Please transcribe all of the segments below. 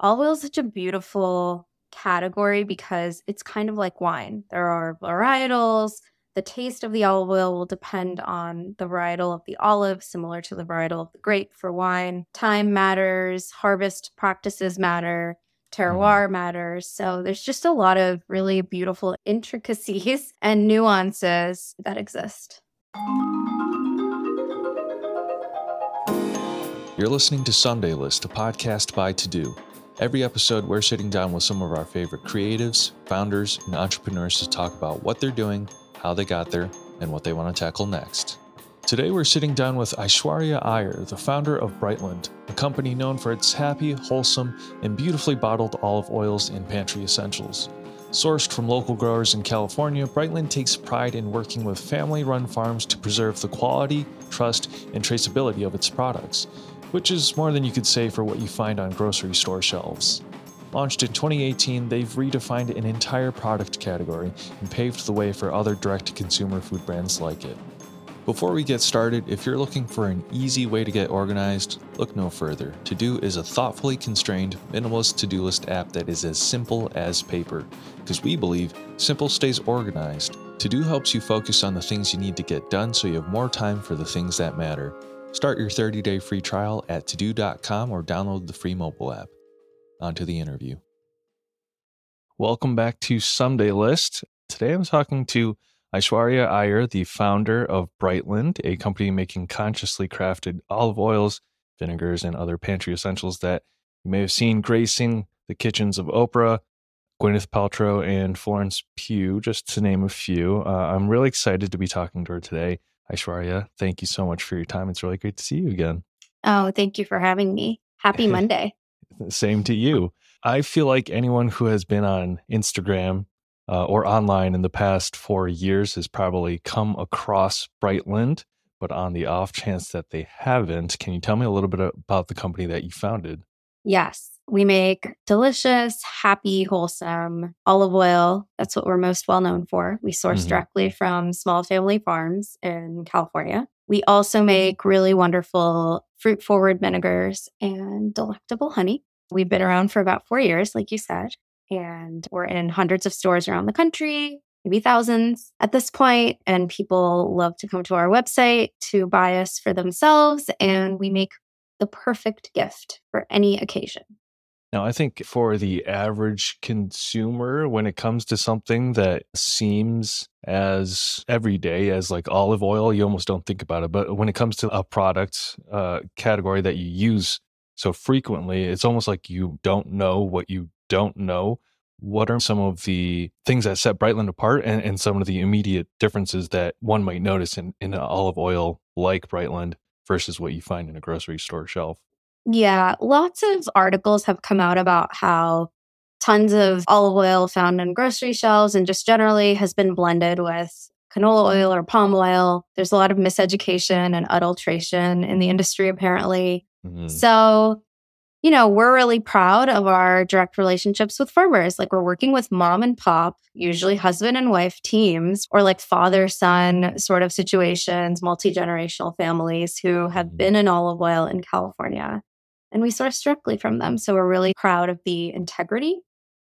Olive oil is such a beautiful category because it's kind of like wine. There are varietals. The taste of the olive oil will depend on the varietal of the olive, similar to the varietal of the grape for wine. Time matters, harvest practices matter, mm-hmm. terroir matters. So there's just a lot of really beautiful intricacies and nuances that exist. You're listening to Someday List, a podcast by TeuxDeux. Every episode, we're sitting down with some of our favorite creatives, founders, and entrepreneurs to talk about what they're doing, how they got there, and what they want to tackle next. Today, we're sitting down with Aishwarya Iyer, the founder of Brightland, a company known for its happy, wholesome, and beautifully bottled olive oils and pantry essentials. Sourced from local growers in California, Brightland takes pride in working with family run farms to preserve the quality, trust, and traceability of its products which is more than you could say for what you find on grocery store shelves. Launched in 2018, they've redefined an entire product category and paved the way for other direct to consumer food brands like it. Before we get started, if you're looking for an easy way to get organized, look no further. TeuxDeux is a thoughtfully constrained, minimalist to do list app that is as simple as paper. Because we believe simple stays organized. TeuxDeux helps you focus on the things you need to get done so you have more time for the things that matter. Start your 30 day free trial at teuxdeux.com or download the free mobile app. On to the interview. Welcome back to Someday List. Today I'm talking to Aishwarya Iyer, the founder of Brightland, a company making consciously crafted olive oils, vinegars, and other pantry essentials that you may have seen gracing the kitchens of Oprah, Gwyneth Paltrow, and Florence Pugh, just to name a few. Uh, I'm really excited to be talking to her today. Aishwarya, thank you so much for your time. It's really great to see you again. Oh, thank you for having me. Happy Monday. Same to you. I feel like anyone who has been on Instagram uh, or online in the past four years has probably come across Brightland, but on the off chance that they haven't, can you tell me a little bit about the company that you founded? Yes. We make delicious, happy, wholesome olive oil. That's what we're most well known for. We source mm-hmm. directly from small family farms in California. We also make really wonderful fruit forward vinegars and delectable honey. We've been around for about four years, like you said, and we're in hundreds of stores around the country, maybe thousands at this point, And people love to come to our website to buy us for themselves. And we make the perfect gift for any occasion. Now, I think for the average consumer, when it comes to something that seems as everyday as like olive oil, you almost don't think about it. But when it comes to a product uh, category that you use so frequently, it's almost like you don't know what you don't know. What are some of the things that set Brightland apart and, and some of the immediate differences that one might notice in, in an olive oil like Brightland versus what you find in a grocery store shelf? Yeah, lots of articles have come out about how tons of olive oil found in grocery shelves and just generally has been blended with canola oil or palm oil. There's a lot of miseducation and adulteration in the industry, apparently. Mm-hmm. So, you know, we're really proud of our direct relationships with farmers. Like, we're working with mom and pop, usually husband and wife teams, or like father son sort of situations, multi generational families who have mm-hmm. been in olive oil in California and we source directly from them. So we're really proud of the integrity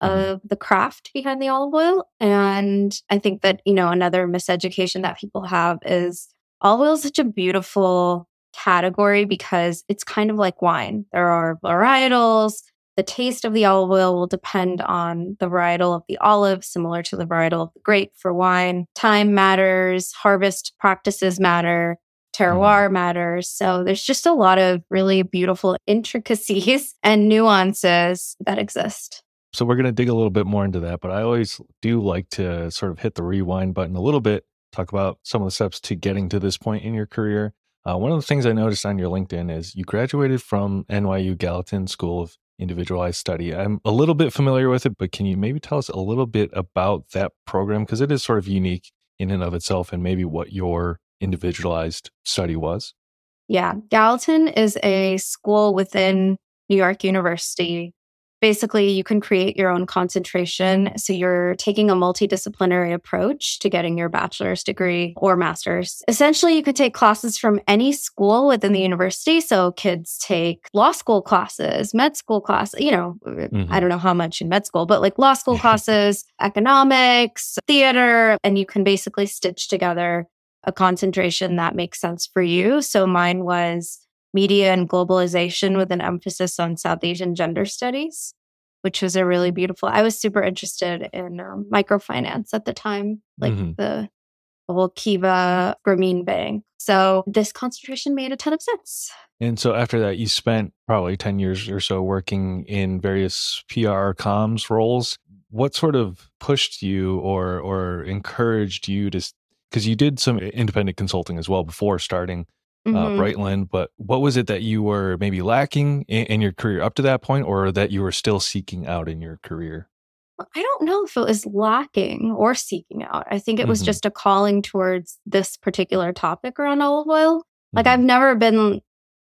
mm-hmm. of the craft behind the olive oil. And I think that, you know, another miseducation that people have is olive oil is such a beautiful category because it's kind of like wine. There are varietals. The taste of the olive oil will depend on the varietal of the olive, similar to the varietal of the grape for wine. Time matters, harvest practices matter terroir mm-hmm. matters. So there's just a lot of really beautiful intricacies and nuances that exist. So we're going to dig a little bit more into that, but I always do like to sort of hit the rewind button a little bit, talk about some of the steps to getting to this point in your career. Uh, one of the things I noticed on your LinkedIn is you graduated from NYU Gallatin School of Individualized Study. I'm a little bit familiar with it, but can you maybe tell us a little bit about that program? Because it is sort of unique in and of itself and maybe what your individualized study was? Yeah, Gallatin is a school within New York University basically you can create your own concentration. So you're taking a multidisciplinary approach to getting your bachelor's degree or master's. Essentially, you could take classes from any school within the university. So kids take law school classes, med school classes, you know, mm-hmm. I don't know how much in med school, but like law school classes, economics, theater, and you can basically stitch together a concentration that makes sense for you. So mine was media and globalization with an emphasis on South Asian gender studies, which was a really beautiful. I was super interested in um, microfinance at the time, like mm-hmm. the, the whole Kiva Grameen Bank. So this concentration made a ton of sense. And so after that, you spent probably 10 years or so working in various PR comms roles. What sort of pushed you or or encouraged you to because you did some independent consulting as well before starting mm-hmm. uh, Brightland, but what was it that you were maybe lacking in, in, your career up to that point, or that you were still seeking out in your career? I don't know if it was lacking or seeking out. I think it was mm-hmm. just a calling towards this particular topic around olive oil. Like, mm-hmm. I've never been,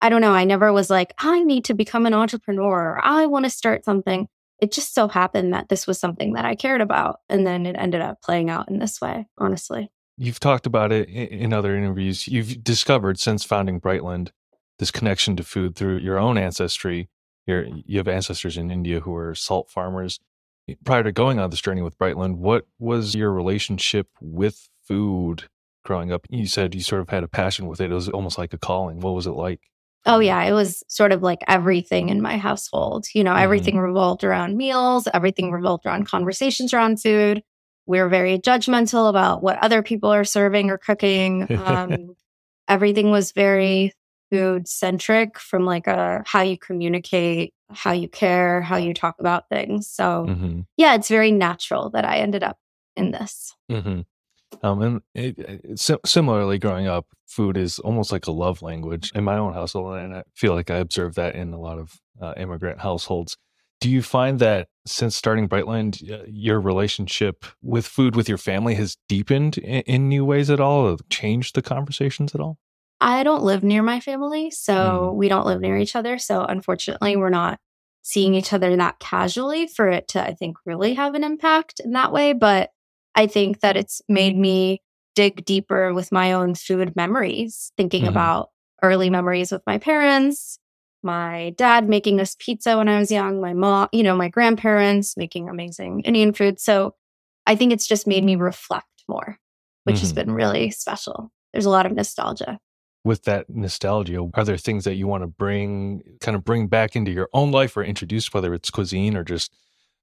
I don't know, I never was like, I need to become an entrepreneur. or I want to start something. It just so happened that this was something that I cared about. And then it ended up playing out in this way, honestly you've talked about it in other interviews. You've discovered since founding Brightland this connection to food through your own ancestry. You're, you have ancestors in India who are salt farmers. Prior to going on this journey with Brightland, what was your relationship with food growing up? You said you sort of had a passion with it. It was almost like a calling. What was it like? Oh, yeah. It was sort of like everything in my household. You know, everything mm-hmm. revolved around meals, everything revolved around conversations around food we're very judgmental about what other people are serving or cooking. Um, everything was very food centric from like a how you communicate, how you care, how you talk about things. So mm-hmm. yeah, it's very natural that I ended up in this. Mm-hmm. Um, and it, it, similarly, growing up, food is almost like a love language in my own household, and I feel like I observe that in a lot of uh, immigrant households. Do you find that since starting Brightland, your relationship with food with your family has deepened in, in new ways at all, or changed the conversations at all? I don't live near my family, so mm. we don't live near each other. So unfortunately, we're not seeing each other that casually for it to, I think, really have an impact in that way. But I think that it's made me dig deeper with my own food memories, thinking mm-hmm. about early memories with my parents, my dad making us pizza when I was young, my mom, you know, my grandparents making amazing Indian food. So I think it's just made me reflect more, which mm-hmm. has been really special. There's a lot of nostalgia. With that nostalgia, are there things that you want to bring, kind of bring back into your own life or introduce, whether it's cuisine or just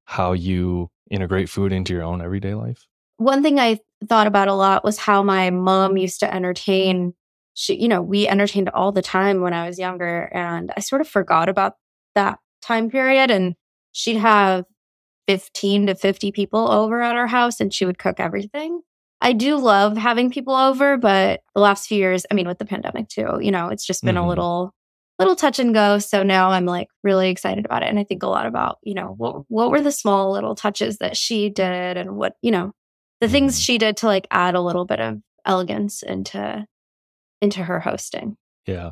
how you integrate food into your own everyday life? One thing I thought about a lot was how my mom used to entertain she, you know, we entertained all the time when I was younger. And I sort of forgot about that time period. And she'd have 15 to 50 people over at our house and she would cook everything. I do love having people over, but the last few years, I mean, with the pandemic too, you know, it's just been mm-hmm. a little, little touch and go. So now I'm like really excited about it. And I think a lot about, you know, what, what were the small little touches that she did and what, you know, the things mm-hmm. she did to like add a little bit of elegance into into her hosting. Yeah.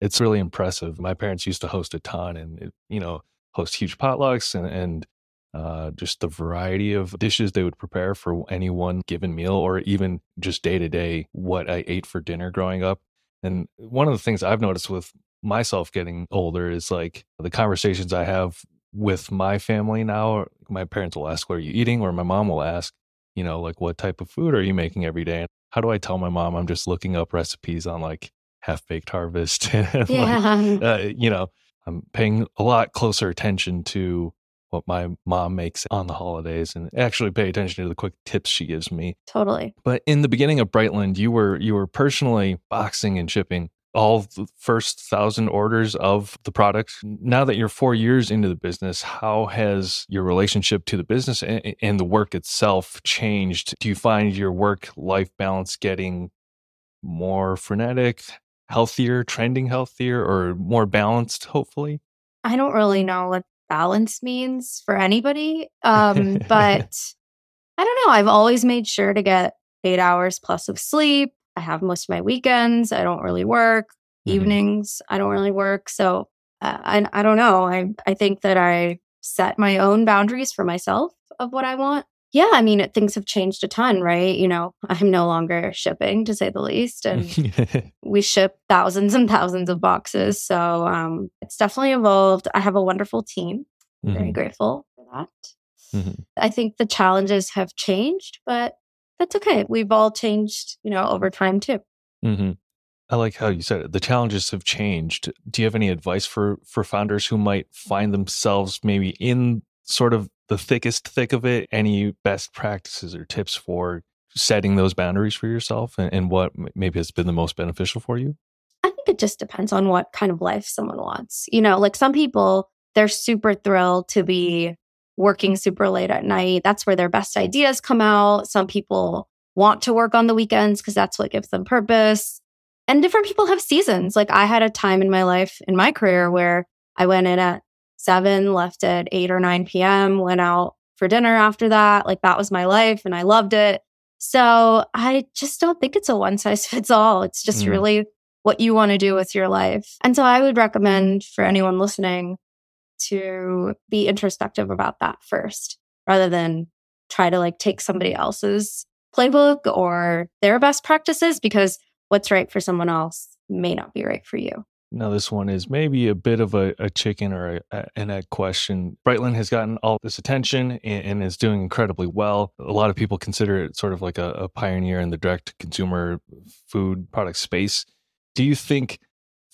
It's really impressive. My parents used to host a ton and, it, you know, host huge potlucks and, and uh, just the variety of dishes they would prepare for any one given meal or even just day to day what I ate for dinner growing up. And one of the things I've noticed with myself getting older is like the conversations I have with my family now. My parents will ask, What are you eating? Or my mom will ask, you know, like, What type of food are you making every day? How do I tell my mom I'm just looking up recipes on like half baked harvest? and yeah. Like, uh, you know, I'm paying a lot closer attention to what my mom makes on the holidays and actually pay attention to the quick tips she gives me. Totally. But in the beginning of Brightland, you were you were personally boxing and shipping all the first thousand orders of the product. Now that you're four years into the business, how has your relationship to the business and, and the work itself changed? Do you find your work life balance getting more frenetic, healthier, trending healthier, or more balanced, hopefully? I don't really know what balance means for anybody. Um, but I don't know. I've always made sure to get eight hours plus of sleep. I have most of my weekends. I don't really work. Mm-hmm. Evenings, I don't really work. So uh, I, I don't know. I, I think that I set my own boundaries for myself of what I want. Yeah, I mean, things have changed a ton, right? You know, I'm no longer shipping to say the least. And we ship thousands and thousands of boxes. So um, it's definitely evolved. I have a wonderful team. Mm-hmm. Very grateful for that. Mm-hmm. I think the challenges have changed, but that's okay. We've all changed, you know, over time too. Mm-hmm. I like how you said it. The challenges have changed. Do you have any advice for for founders who might find themselves maybe in sort of the thickest thick of it? Any best practices or tips for setting those boundaries for yourself and, and what maybe has been the most beneficial for you? I think it just depends on what kind of life someone wants. You know, like some people, they're super thrilled to be working super late at night. That's where their best ideas come out. Some people want to work on the weekends because that's what gives them purpose. And different people have seasons. Like I had a time in my life, in my career, where I went in at seven, left at eight or 9 p.m., went out for dinner after that. Like that was my life and I loved it. So I just don't think it's a one size fits all. It's just mm. really what you want to do with your life. And so I would recommend for anyone listening to be introspective about that first rather than try to like take somebody else's playbook or their best practices because what's right for someone else may not be right for you. Now, this one is maybe a bit of a, a chicken or a, an egg question. Brightland has gotten all this attention and, and, is doing incredibly well. A lot of people consider it sort of like a, a pioneer in the direct consumer food product space. Do you think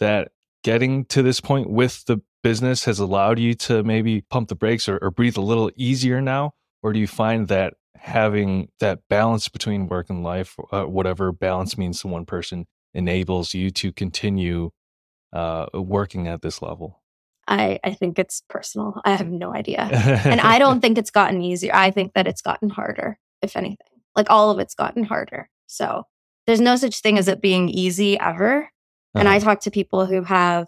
that getting to this point with the business has allowed you to maybe pump the brakes or, or breathe a little easier now? Or do you find that having that balance between work and life, uh, whatever balance means to one person, enables you to continue uh, working at this level? I, I think it's personal. I have no idea. and I don't think it's gotten easier. I think that it's gotten harder, if anything. Like all of it's gotten harder. So there's no such thing as it being easy ever. Uh-huh. And I uh-huh. talk to people who have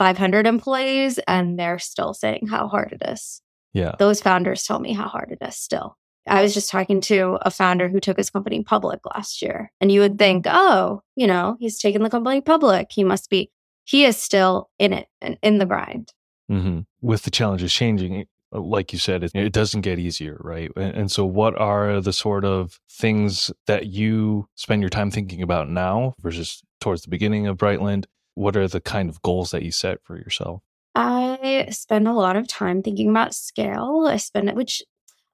500 employees and they're still saying how hard it is. Yeah. Those founders tell me how hard it is still. I was just talking to a founder who took his company public last year. And you would think, oh, you know, he's taken the company public. He must be he is still in it and in the grind. Mm-hmm. With the challenges changing, uh, like you said, it, it doesn't get easier, right? And, and, so, what are the sort of things that you spend your time thinking about now versus towards the beginning of Brightland? What are the kind of goals that you set for yourself? I spend a lot of time thinking about scale. I spend it, which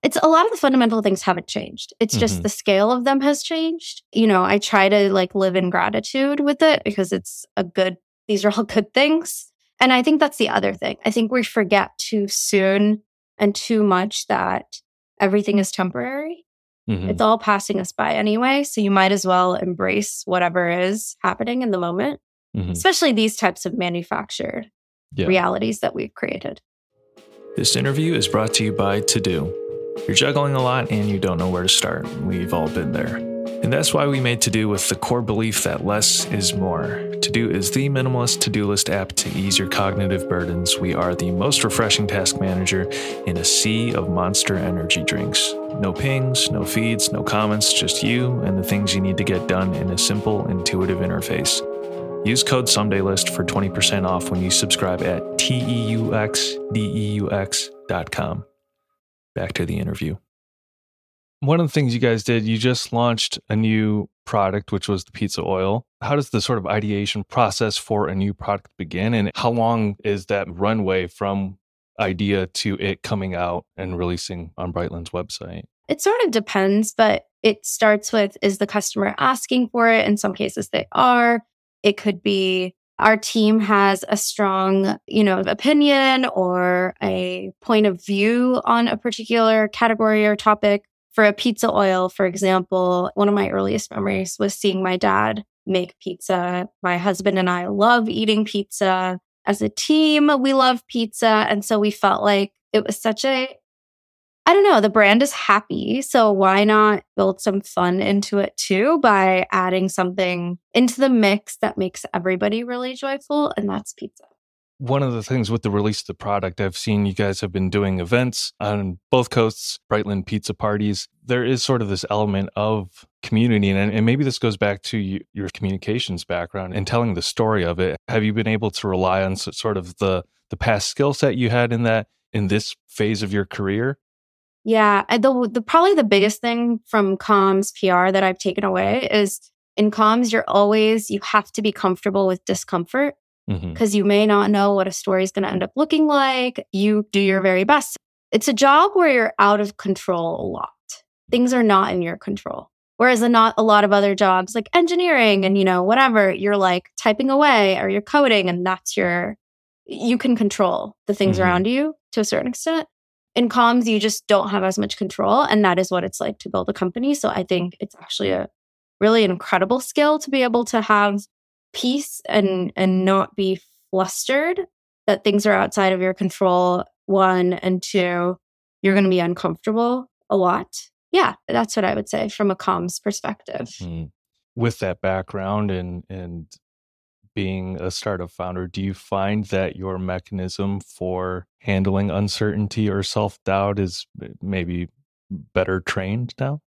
it's a lot of the fundamental things haven't changed. It's just mm-hmm. the scale of them has changed. You know, I try to like live in gratitude with it because it's a good these are all good things. And I think that's the other thing. I think we forget too soon and too much that everything is temporary. Mm-hmm. It's all passing us by anyway. So you might as well embrace whatever is happening in the moment, mm-hmm. especially these types of manufactured yeah. realities that we've created. This interview is brought to you by TeuxDeux. You're juggling a lot and you don't know where to start. We've all been there. And that's why we made TeuxDeux with the core belief that less is more. TeuxDeux is the minimalist to do list app to ease your cognitive burdens. We are the most refreshing task manager in a sea of monster energy drinks. No pings, no feeds, no comments, just you and the things you need to get done in a simple, intuitive interface. Use code SomedayList for 20% off when you subscribe at teuxdeux.com. Back to the interview one of the things you guys did, you just launched a new product, which was the pizza oil. How does the sort of ideation process for a new product begin? And how long is that runway from idea to it coming out and releasing on Brightland's website? It sort of depends, but it starts with is the customer asking for it? In some cases, they are. It could be our team has a strong, you know, opinion or a point of view on a particular category or topic for a pizza oil, for example, one of my earliest memories was seeing my dad make pizza. My husband and I love eating pizza. As a team, we love pizza. And so we felt like it was such a, I don't know, the brand is happy. So why not build some fun into it too by adding something into the mix that makes everybody really joyful? And that's pizza one of the things with the release of the product, I've seen you guys have been doing events on both coasts, Brightland pizza parties. There is sort of this element of community, and, and maybe this goes back to you, your communications background and telling the story of it. Have you been able to rely on sort of the the past skill set you had in that in this phase of your career? Yeah, the the probably the biggest thing from comms PR that I've taken away is in comms you're always you have to be comfortable with discomfort because mm-hmm. you may not know what a story is going to end up looking like. You do your very best. It's a job where you're out of control a lot. Things are not in your control. Whereas a not a lot of other jobs like engineering and you know whatever, you're like typing away or you're coding and that's your you can control the things mm-hmm. around you to a certain extent. In comms, you just don't have as much control. And that is what it's like to build a company. So I think it's actually a really incredible skill to be able to have peace and and not be flustered that things are outside of your control. One and two, you're going to be uncomfortable a lot yeah, that's what I would say from a comms perspective. Mm. With that background and and being a startup founder, do you find that your mechanism for handling uncertainty or self doubt is maybe better trained now?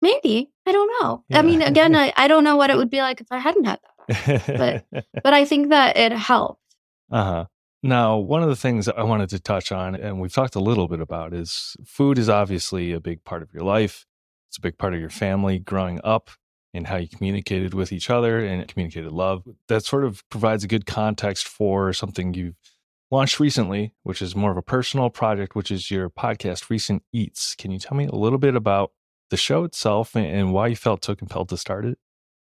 Maybe. I don't know. Yeah. I mean, again, I, I don't know what it would be like if I hadn't had that. but but I think that it helped. Uh huh. Now, one of the things I wanted to touch on, and we've talked a little bit about, is food is obviously a big part of your life. It's a big part of your family growing up and how you communicated with each other and communicated love. That sort of provides a good context for something you've launched recently, which is more of a personal project, which is your podcast, Recent Eats. Can you tell me a little bit about the show itself and why you felt so compelled to start it?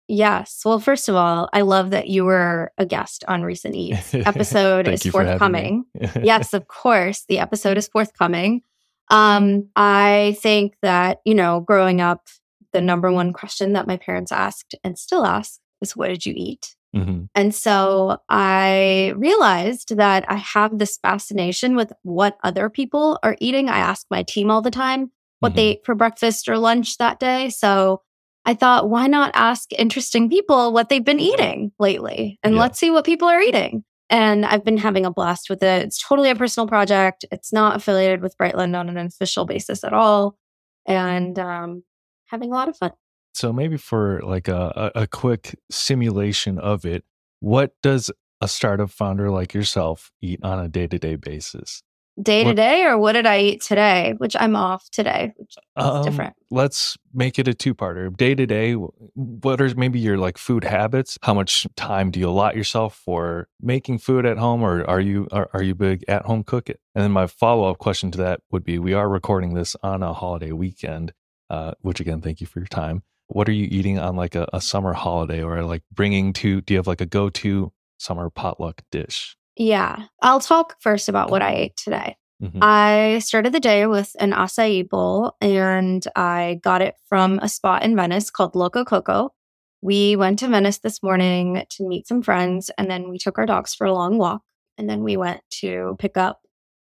Yes. Well, first of all, I love that you were a guest on Recent Eats. Episode is forthcoming. yes, of course. The episode is forthcoming. Um, I think that, you know, growing up, the number one question that my parents asked and still ask is, What did you eat? Mm-hmm. And so I realized that I have this fascination with what other people are eating. I ask my team all the time what mm-hmm. they ate for breakfast or lunch that day. So I thought, why not ask interesting people what they've been eating lately? And yeah. let's see what people are eating. And I've been having a blast with it. It's totally a personal project. It's not affiliated with Brightland on an official basis at all. And um, having a lot of fun. So maybe for like a, a quick simulation of it, what does a startup founder like yourself eat on a day to day basis? day to day or what did I eat today? Which I'm off today, which is um, different. Let's make it a two parter. Day to day, what are maybe your like food habits? How much time do you allot yourself for making food at home or are you are, are you big at home cook it? And then my follow up question to that would be we are recording this on a holiday weekend, uh, which again, thank you for your time. What are you eating on like a, a summer holiday or like bringing to, do you have like a go to summer potluck dish? Yeah. I'll talk first about what I ate today. Mm-hmm. I started the day with an acai bowl and I got it from a spot in Venice called Loco Coco. We went to Venice this morning to meet some friends and then we took our dogs for a long walk and then we went to pick up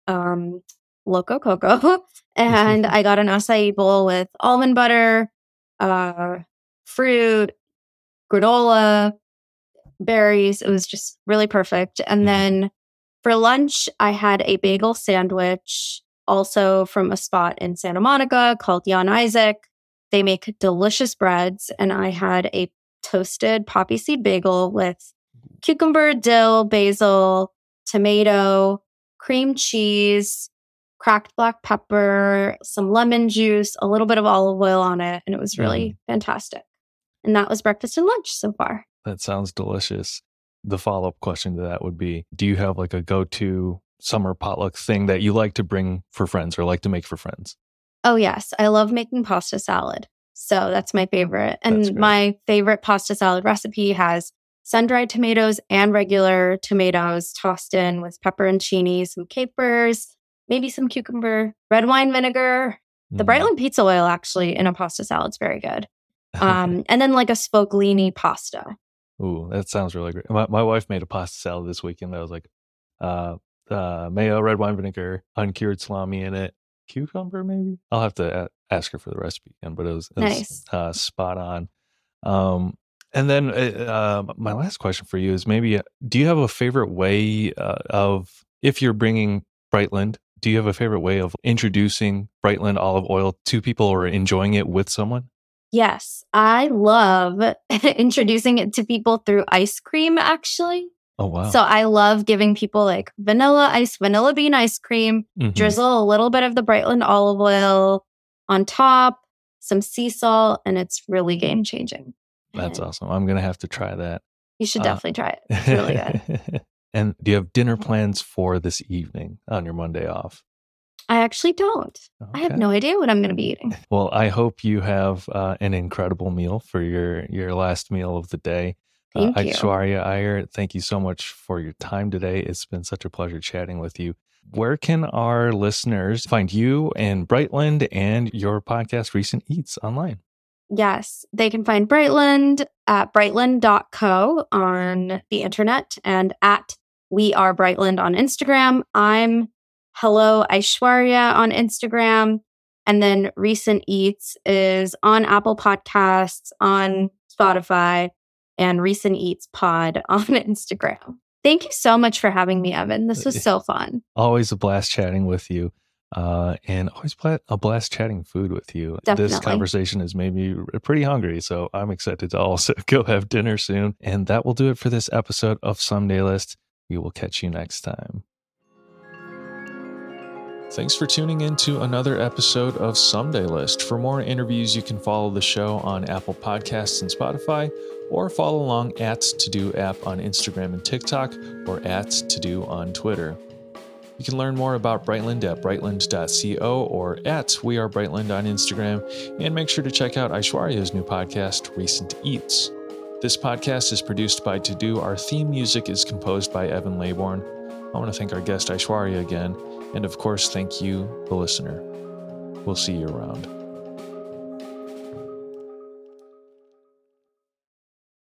um, Loco Coco and I got an acai bowl with almond butter, uh, fruit, granola, berries. It was just really perfect. And mm-hmm. then for lunch, I had a bagel sandwich, also from a spot in Santa Monica called Jyan Isaac. They make delicious breads, and I had a toasted poppy seed bagel with cucumber, dill, basil, tomato, cream cheese, cracked black pepper, some lemon juice, a little bit of olive oil on it, and it was really mm. fantastic. And that was breakfast and lunch so far. That sounds delicious. The follow up question to that would be Do you have like a go to summer potluck thing that you like to bring for friends or like to make for friends? Oh, yes. I love making pasta salad. So that's my favorite. And my favorite pasta salad recipe has sun dried tomatoes and regular tomatoes tossed in with pepperoncini, some capers, maybe some cucumber, red wine vinegar. The mm. Brightland pizza oil actually in a pasta salad is very good. Um, and then like a Sfoglini pasta. Ooh, that sounds really great. My, my wife made a pasta salad this weekend that was like uh, uh, mayo, red wine vinegar, uncured salami in it, cucumber maybe. I'll have to a- ask her for the recipe again, but it was, it was nice. uh, spot on. Um, and then uh, uh, my last question for you is maybe uh, do you have a favorite way uh, of if you're bringing Brightland, do you have a favorite way of introducing Brightland olive oil to people or enjoying it with someone? Yes, I love introducing it to people through ice cream, actually. Oh wow. So I love giving people like vanilla ice, vanilla bean ice cream, Mhm. drizzle a little bit of the Brightland olive oil on top, some sea salt, and it's really game changing. That's And awesome. I'm gonna have to try that. You should Uh, definitely try it. It's really good. and do you have dinner plans for this evening on your Monday off? I actually don't. I have no idea what I'm going to be eating. Well, I hope you have uh, an incredible meal for your your last meal of the day. Thank uh, you. Aishwarya Iyer, thank you so much for your time today. It's been such a pleasure chatting with you. Where can our listeners find you and Brightland and your podcast, Recent Eats, online? Yes, they can find Brightland at brightland.co on the internet and at We Are Brightland on Instagram. I'm Hello Aishwarya on Instagram. And then Recent Eats is on Apple Podcasts, on Spotify, and Recent Eats Pod on Instagram. Thank you so much for having me, Evan. This was so fun. Always a blast chatting with you. Uh, and always pla- a blast chatting food with you. Definitely. This conversation has made me pretty hungry, so I'm excited to also go have dinner soon. And that will do it for this episode of Someday List. We will catch you next time. Thanks for tuning in to another episode of Someday List. For more interviews, you can follow the show on Apple Podcasts and Spotify, or follow along at TeuxDeux app on Instagram and TikTok, or at TeuxDeux on Twitter. You can learn more about Brightland at brightland.co or at We Are Brightland on Instagram, and make sure to check out Aishwarya's new podcast, Recent Eats. This podcast is produced by TeuxDeux. Our theme music is composed by Evan Laybourne. I want to thank our guest Aishwarya again, and of course, thank you, the listener. We'll see you around.